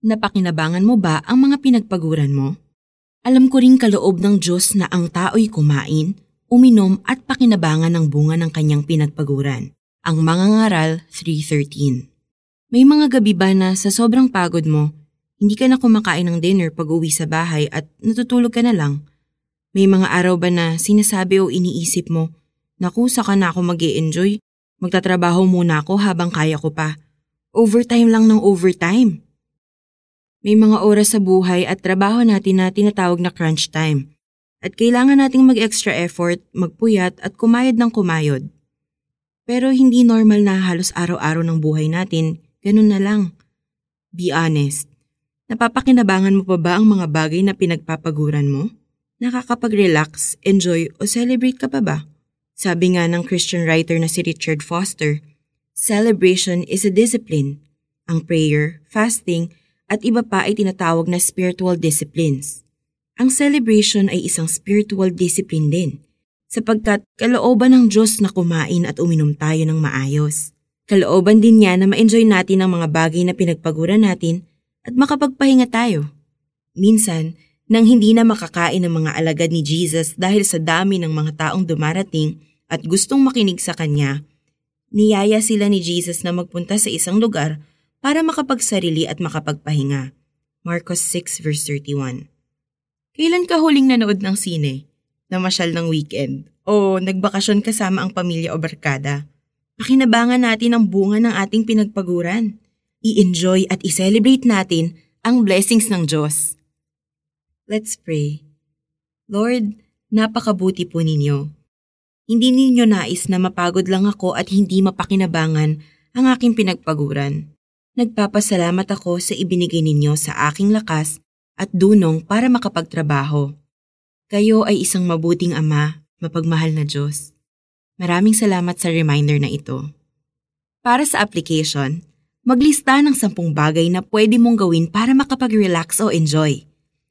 Napakinabangan mo ba ang mga pinagpaguran mo? Alam ko ring kaloob ng Diyos na ang tao'y kumain, uminom at pakinabangan ng bunga ng kanyang pinagpaguran. Ang mga ngaral 3.13 May mga gabi ba na sa sobrang pagod mo, hindi ka na kumakain ng dinner pag uwi sa bahay at natutulog ka na lang? May mga araw ba na sinasabi o iniisip mo, Naku, saka na ako mag enjoy Magtatrabaho muna ako habang kaya ko pa. Overtime lang ng overtime. May mga oras sa buhay at trabaho natin na tinatawag na crunch time. At kailangan nating mag-extra effort, magpuyat at kumayod ng kumayod. Pero hindi normal na halos araw-araw ng buhay natin, ganun na lang. Be honest. Napapakinabangan mo pa ba ang mga bagay na pinagpapaguran mo? Nakakapag-relax, enjoy o celebrate ka pa ba? Sabi nga ng Christian writer na si Richard Foster, celebration is a discipline. Ang prayer, fasting, at iba pa ay tinatawag na spiritual disciplines. Ang celebration ay isang spiritual discipline din, sapagkat kalooban ng Diyos na kumain at uminom tayo ng maayos. Kalooban din niya na ma-enjoy natin ang mga bagay na pinagpaguran natin at makapagpahinga tayo. Minsan, nang hindi na makakain ng mga alagad ni Jesus dahil sa dami ng mga taong dumarating at gustong makinig sa Kanya, niyaya sila ni Jesus na magpunta sa isang lugar para makapagsarili at makapagpahinga. Marcos 6 verse 31 Kailan ka huling nanood ng sine? Namasyal ng weekend? O nagbakasyon kasama ang pamilya o barkada? Pakinabangan natin ang bunga ng ating pinagpaguran. I-enjoy at i-celebrate natin ang blessings ng Diyos. Let's pray. Lord, napakabuti po ninyo. Hindi ninyo nais na mapagod lang ako at hindi mapakinabangan ang aking pinagpaguran. Nagpapasalamat ako sa ibinigay ninyo sa aking lakas at dunong para makapagtrabaho. Kayo ay isang mabuting ama, mapagmahal na Diyos. Maraming salamat sa reminder na ito. Para sa application, maglista ng sampung bagay na pwede mong gawin para makapag-relax o enjoy.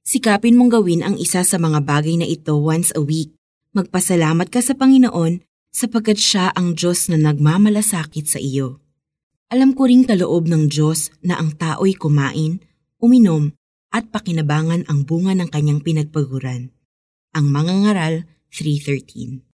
Sikapin mong gawin ang isa sa mga bagay na ito once a week. Magpasalamat ka sa Panginoon sapagkat siya ang Diyos na nagmamalasakit sa iyo. Alam ko ring kaloob ng Diyos na ang tao'y kumain, uminom, at pakinabangan ang bunga ng kanyang pinagpaguran. Ang mga ngaral 3.13